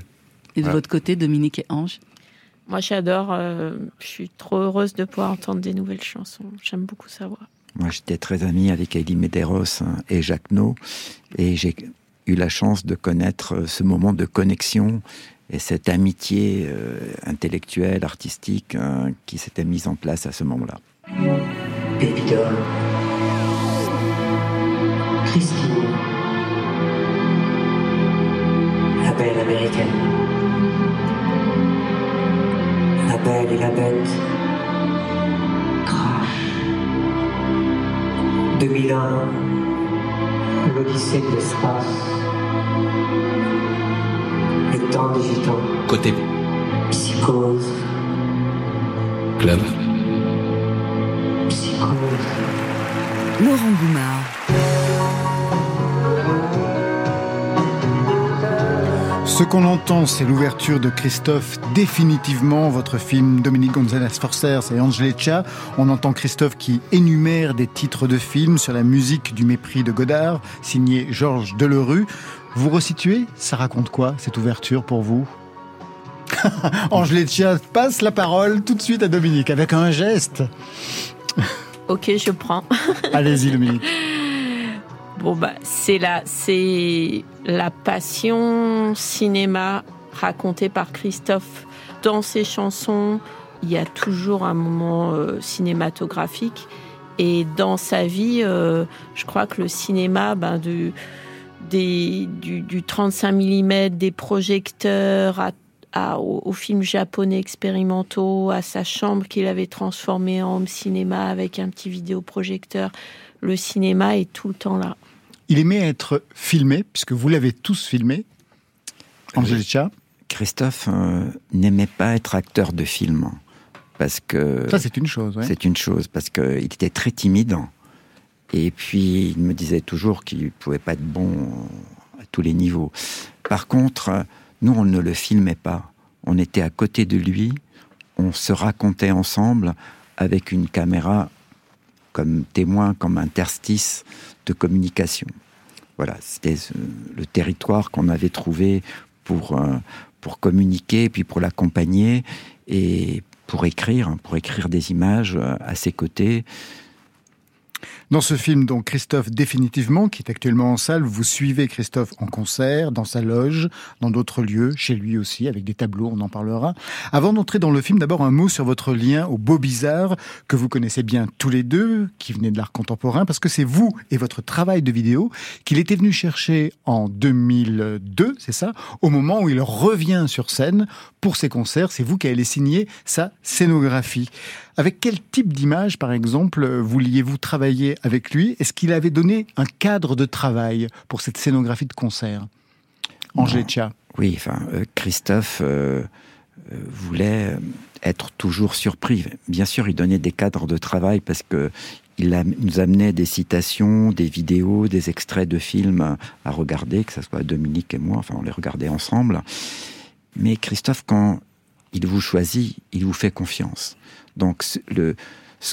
Et de Voilà. votre côté, Dominique et Ange Moi, j'adore. euh, je suis trop heureuse de pouvoir entendre des nouvelles chansons. J'aime beaucoup sa voix. Moi, j'étais très ami avec Elie Medeiros hein, et Jacques No, et j'ai eu la chance de connaître euh, ce moment de connexion et cette amitié euh, intellectuelle, artistique hein, qui s'était mise en place à ce moment-là. Baby doll. Christine. La belle américaine. La belle et la bête. Crash. 2001. L'Odyssée de l'espace. Le temps des gitans. Côté Psychose. club. Laurent Goumard. Ce qu'on entend, c'est l'ouverture de Christophe, définitivement votre film Dominique González Forcer et Angelica. On entend Christophe qui énumère des titres de films sur la musique du mépris de Godard, signé Georges Delerue. Vous resituez? Ça raconte quoi, cette ouverture pour vous? Angelica passe la parole tout de suite à Dominique avec un geste. Ok, je prends. Allez-y Dominique. Bon bah c'est la c'est la passion cinéma racontée par Christophe dans ses chansons. Il y a toujours un moment euh, cinématographique et dans sa vie, euh, je crois que le cinéma, ben du des du, du 35 mm, des projecteurs à à- aux, aux films japonais expérimentaux, à sa chambre qu'il avait transformée en home cinéma avec un petit vidéoprojecteur. Le cinéma est tout le temps là. Il aimait être filmé, puisque vous l'avez tous filmé. Angelica. Christophe euh, n'aimait pas être acteur de film parce que Ça, c'est une chose. ouais. c'est une chose parce qu'il était très timide et puis il me disait toujours qu'il pouvait pas être bon à tous les niveaux. Par contre, euh, nous on ne le filmait pas. On était à côté de lui, on se racontait ensemble avec une caméra comme témoin, comme interstice de communication. Voilà, c'était ce- le territoire qu'on avait trouvé pour, euh, pour communiquer, puis pour l'accompagner et pour écrire, hein, pour écrire des images euh, à ses côtés. Dans ce film, donc Christophe définitivement, qui est actuellement en salle, vous suivez Christophe en concert, dans sa loge, dans d'autres lieux, chez lui aussi, avec des tableaux, on en parlera. Avant d'entrer dans le film, d'abord un mot sur votre lien au beau bizarre, que vous connaissez bien tous les deux, qui venez de l'art contemporain, parce que c'est vous et votre travail de vidéo qu'il était venu chercher en 2002, c'est ça, au moment où il revient sur scène pour ses concerts. C'est vous qui allez signer sa scénographie. Avec quel type d'image, par exemple, vouliez-vous travailler avec lui? Est-ce qu'il avait donné un cadre de travail pour cette scénographie de concert? Angétia. Oui, enfin, euh, Christophe euh, euh, voulait être toujours surpris. Bien sûr, il donnait des cadres de travail parce que il a- nous amenait des citations, des vidéos, des extraits de films à, à regarder, que ce soit Dominique et moi, enfin, on les regardait ensemble. Mais Christophe, quand il vous choisit, il vous fait confiance. Donc, ce-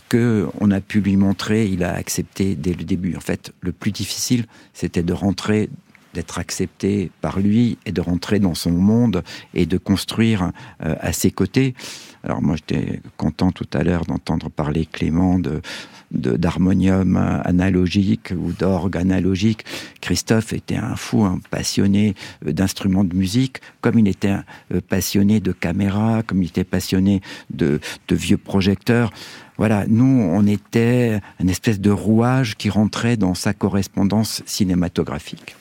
que on a pu lui montrer, il a accepté dès le début. En fait, le plus difficile, c'était de rentrer, d'être accepté par lui et de rentrer dans son monde et de construire euh, à ses côtés. Alors moi, j'étais content tout à l'heure d'entendre parler Clément de- d'harmonium analogique ou d'orgue analogique. Christophe était un fou, un passionné euh, d'instruments de musique, comme il était un euh, passionné de caméra, comme il était passionné de, de vieux projecteurs. Voilà, nous, on était une espèce de rouage qui rentrait dans sa correspondance cinématographique.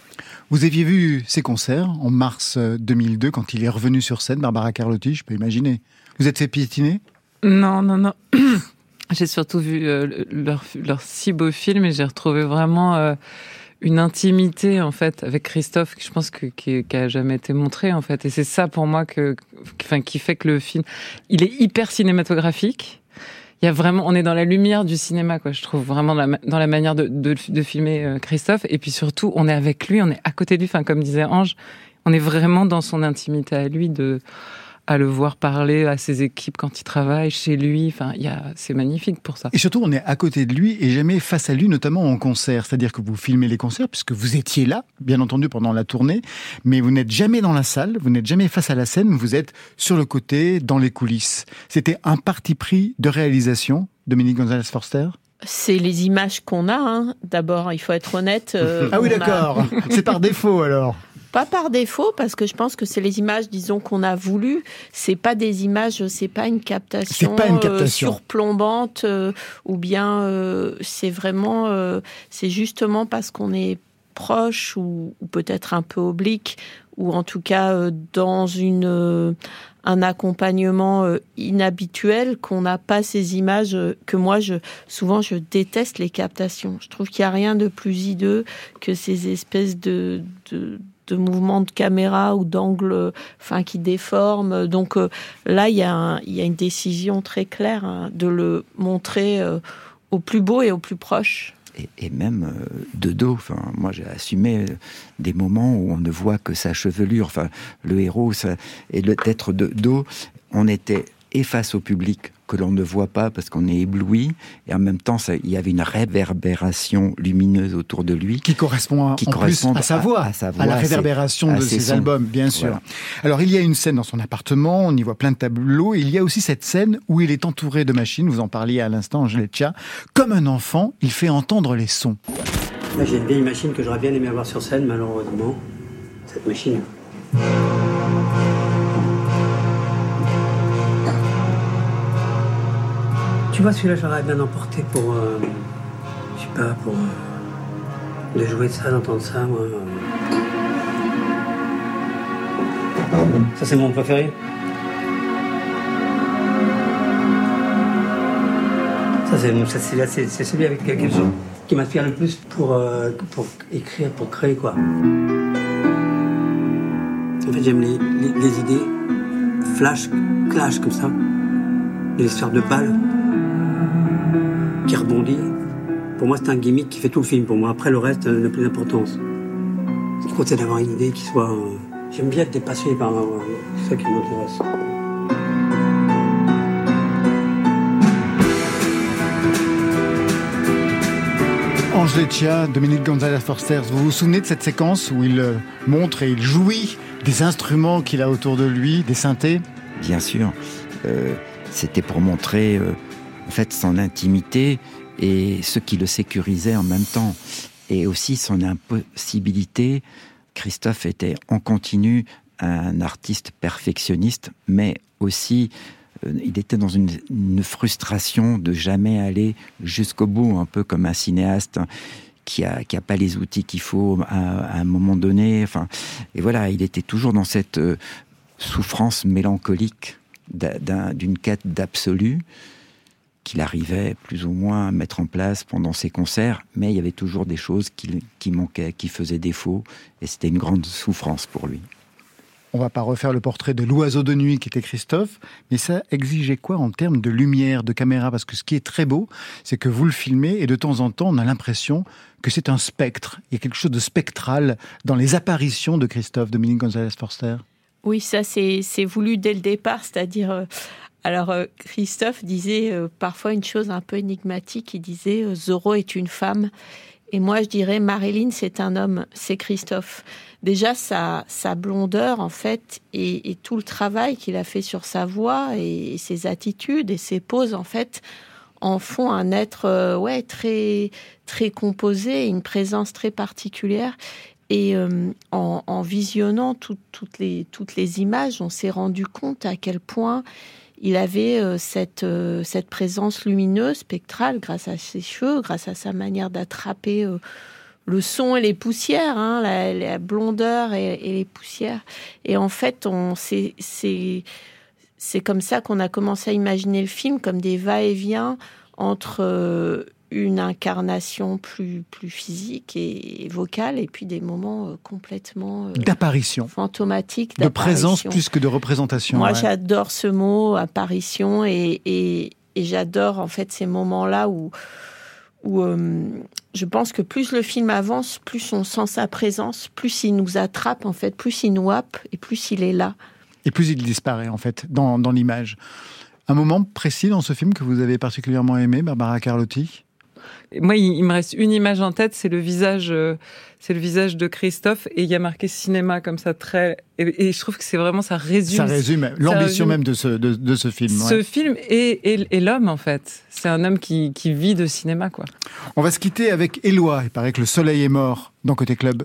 Vous aviez vu ses concerts en mars euh, 2002 quand il est revenu sur scène, Barbara Carlotti, je peux imaginer. Vous êtes fait piétiner? Non, non, non. j'ai surtout vu euh, leurs leur si beaux films et j'ai retrouvé vraiment euh, une intimité en fait avec Christophe, que je pense que qui, qui a jamais été montrée en fait. Et c'est ça pour moi que, enfin, qui fait que le film, il est hyper cinématographique. Il y a vraiment, on est dans la lumière du cinéma, quoi. Je trouve vraiment dans la, dans la manière de, de, de filmer euh, Christophe. Et puis surtout, on est avec lui, on est à côté de lui. Enfin, comme disait Ange, on est vraiment dans son intimité à lui de à le voir parler à ses équipes quand il travaille chez lui. Enfin, il y a, c'est magnifique pour ça. Et surtout, on est à côté de lui et jamais face à lui, notamment en concert. C'est-à-dire que vous filmez les concerts puisque vous étiez là, bien entendu, pendant la tournée, mais vous n'êtes jamais dans la salle, vous n'êtes jamais face à la scène, vous êtes sur le côté, dans les coulisses. C'était un parti pris de réalisation, Dominique Gonzalez-Forster? C'est les images qu'on a. hein. D'abord, il faut être honnête. euh, Ah oui, a- d'accord. C'est par défaut alors. Pas par défaut, parce que je pense que c'est les images, disons, qu'on a voulu. C'est pas des images, c'est pas une captation, pas une euh, captation. surplombante, euh, ou bien euh, c'est vraiment, c'est justement parce qu'on est proche ou, ou peut-être un peu oblique, ou en tout cas dans une un accompagnement inhabituel qu'on n'a pas ces images que moi je souvent je déteste les captations. Je trouve qu'il n'y a rien de plus hideux que ces espèces de, de de mouvements de caméra ou d'angle euh, enfin qui déforment. Donc euh, là il y a une décision très claire hein, de le montrer euh, au plus beau et au plus proche. et, même euh, de dos. Enfin, moi, j'ai assumé des moments où on ne voit que sa chevelure. Enfin, le héros, ça, et d'être de dos, on était et face au public que l'on ne voit pas parce qu'on est ébloui, et en même temps, ça- il y avait une réverbération lumineuse autour de lui qui correspond à, qui en plus correspond à sa voix, à, sa voix, la à ses- réverbération de ses albums, bien sûr. Voilà. Alors il y a une scène dans son appartement, on y voit plein de tableaux, et il y a aussi cette scène où il est entouré de machines, vous en parliez à l'instant, Angèle Tcha. Comme un enfant, il fait entendre les sons. Là, j'ai une vieille machine que j'aurais bien aimé avoir sur scène, malheureusement. Cette machine. Tu vois, celui-là, j'aurais bien emporté pour. euh, je sais pas, pour. euh, de jouer de ça, d'entendre ça, moi. Ça, c'est mon préféré. Ça, c'est c'est- celui avec lequel je- qui m'inspire le plus pour, euh, pour écrire, pour créer, quoi. En fait, j'aime les, les- les idées flash, clash comme ça. Des histoires de balles qui rebondit. Pour moi, c'est un gimmick qui fait tout le film. Pour moi, après, le reste euh, n'a plus d'importance. Ce qui compte, c'est d'avoir une idée qui soit. euh, J'aime bien être dépassionné par. euh, ça qui m'intéresse. Angèle Tcha, Dominique Gonzalez Forster, vous vous souvenez de cette séquence où il euh, montre et il jouit des instruments qu'il a autour de lui, des synthés? Bien sûr, euh, c'était pour montrer euh, en fait son intimité et ce qui le sécurisait en même temps, et aussi son impossibilité. Christophe était en continu un artiste perfectionniste, mais aussi euh, il était dans une, frustration de jamais aller jusqu'au bout, un peu comme un cinéaste qui a, qui a pas les outils qu'il faut à, un moment donné. Enfin, et voilà, il était toujours dans cette euh, souffrance mélancolique d'un- d'un- d'une quête d'absolu qu'il arrivait plus ou moins à mettre en place pendant ses concerts, mais il y avait toujours des choses qui, qui manquaient, qui faisaient défaut, et c'était une grande souffrance pour lui. On va pas refaire le portrait de l'oiseau de nuit qui était Christophe, mais ça exigeait quoi en termes de lumière, de caméra? Parce que ce qui est très beau, c'est que vous le filmez et de temps en temps, on a l'impression que c'est un spectre. Il y a quelque chose de spectral dans les apparitions de Christophe, Dominique Gonzalez Forster. Oui, ça c'est c'est voulu dès le départ, c'est-à-dire euh, alors euh, Christophe disait euh, parfois une chose un peu énigmatique, il disait euh, Zorro est une femme et moi je dirais Marilyn c'est un homme, c'est Christophe. Déjà sa sa blondeur en fait et, tout le travail qu'il a fait sur sa voix et, ses attitudes et ses poses en fait en font un être ouais très très composé, une présence très particulière. Et en, visionnant tout- toutes, les, toutes les images, on s'est rendu compte à quel point il avait euh, cette, euh, cette présence lumineuse, spectrale, grâce à ses cheveux, grâce à sa manière d'attraper euh, le son et les poussières, hein, la, blondeur et, les poussières. Et en fait, c'est c'est comme ça qu'on a commencé à imaginer le film comme des va-et-vient entre une incarnation plus plus physique et, vocale et puis des moments euh, complètement euh, D'apparition. fantomatiques De présence plus que de représentation. Moi, ouais. j'adore ce mot apparition et, et, et j'adore en fait ces moments-là où où euh, je pense que plus le film avance, plus on sent sa présence, plus il nous attrape en fait, plus il nous happe et plus il est là. et plus il disparaît en fait dans, dans l'image. Un moment précis dans ce film que vous avez particulièrement aimé, Barbara Carlotti? Moi, il, il me reste une image en tête, c'est le visage, euh, c'est le visage de Christophe, et il y a marqué cinéma comme ça très. Et, et je trouve que c'est vraiment ça résume. Ça résume l'ambition même de ce, de, de ce film. ouais. Ce film et, et, et l'homme en fait. C'est un homme qui, qui vit de cinéma quoi. On va se quitter avec Éloi. Il paraît que le soleil est mort dans Côté Club.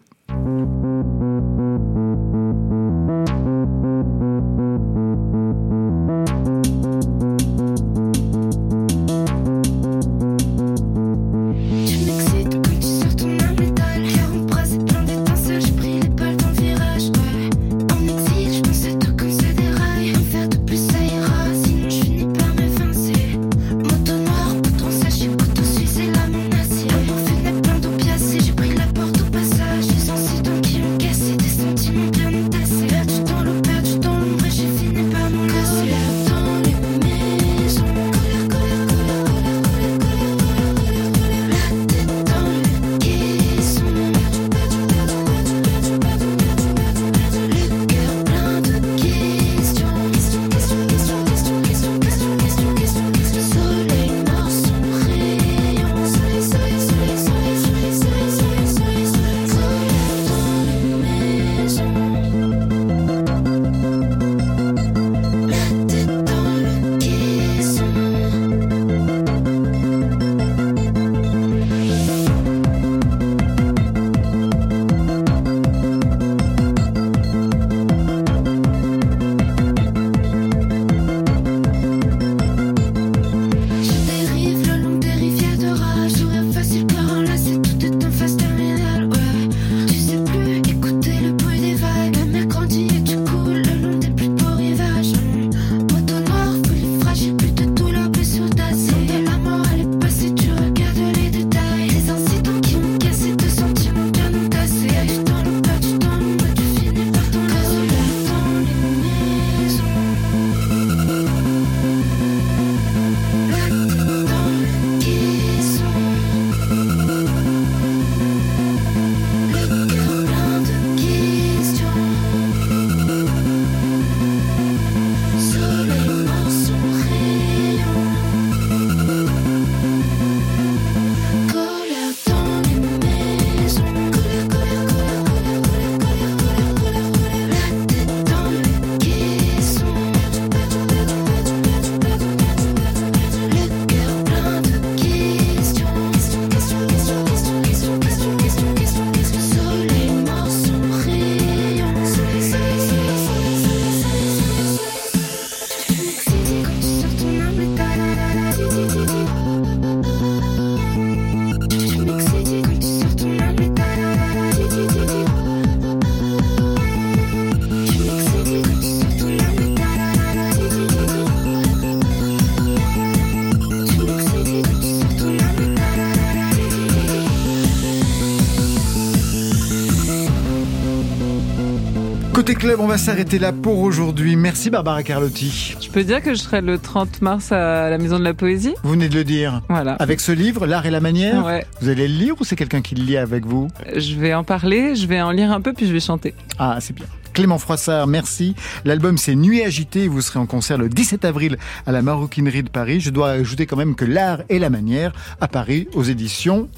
Va s'arrêter là pour aujourd'hui. Merci Barbara Carlotti. Je peux dire que je serai le 30 mars à la Maison de la Poésie? Vous venez de le dire. Voilà. Avec ce livre, L'art et la manière, Ouais. vous allez le lire ou c'est quelqu'un qui le lit avec vous? Je vais en parler, je vais en lire un peu, puis je vais chanter. Ah, c'est bien. Clément Froissart, merci. L'album c'est Nuit agitée. Vous serez en concert le 17 avril à la Maroquinerie de Paris. Je dois ajouter quand même que l'art et la manière à Paris aux éditions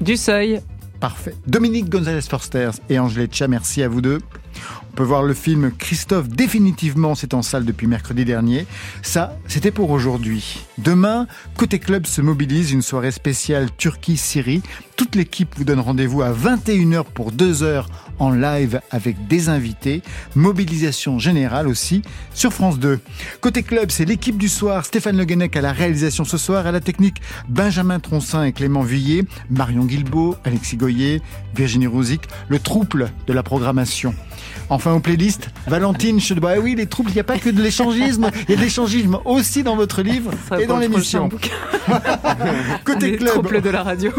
Du Seuil. Parfait. Dominique Gonzalez Forsters et Angélette Cha, merci à vous deux. On peut voir le film Christophe définitivement, c'est en salle depuis mercredi dernier. Ça, c'était pour aujourd'hui. Demain, Côté Club se mobilise, une soirée spéciale Turquie-Syrie. Toute l'équipe vous donne rendez-vous à 21h pour 2 heures en live avec des invités. Mobilisation générale aussi sur France 2. Côté Club, c'est l'équipe du soir. Stéphane Le Guenec à la réalisation ce soir, à la technique Benjamin Troncin et Clément Vuillet, Marion Guilbeault, Alexis Goyer, Virginie Rouzic, le trouble de la programmation. Enfin, aux playlists, Valentine Chedebois. Ah oui, les troubles, il n'y a pas que de l'échangisme, il y a de l'échangisme aussi dans votre livre et dans l'émission. Côté Les club, de la radio.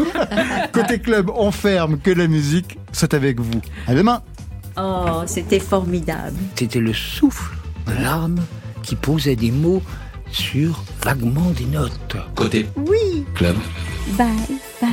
côté club, on ferme que la musique soit avec vous. À demain. Oh, c'était formidable. C'était le souffle de l'âme qui posait des mots sur vaguement des notes. Côté Oui. club. Bye, bye.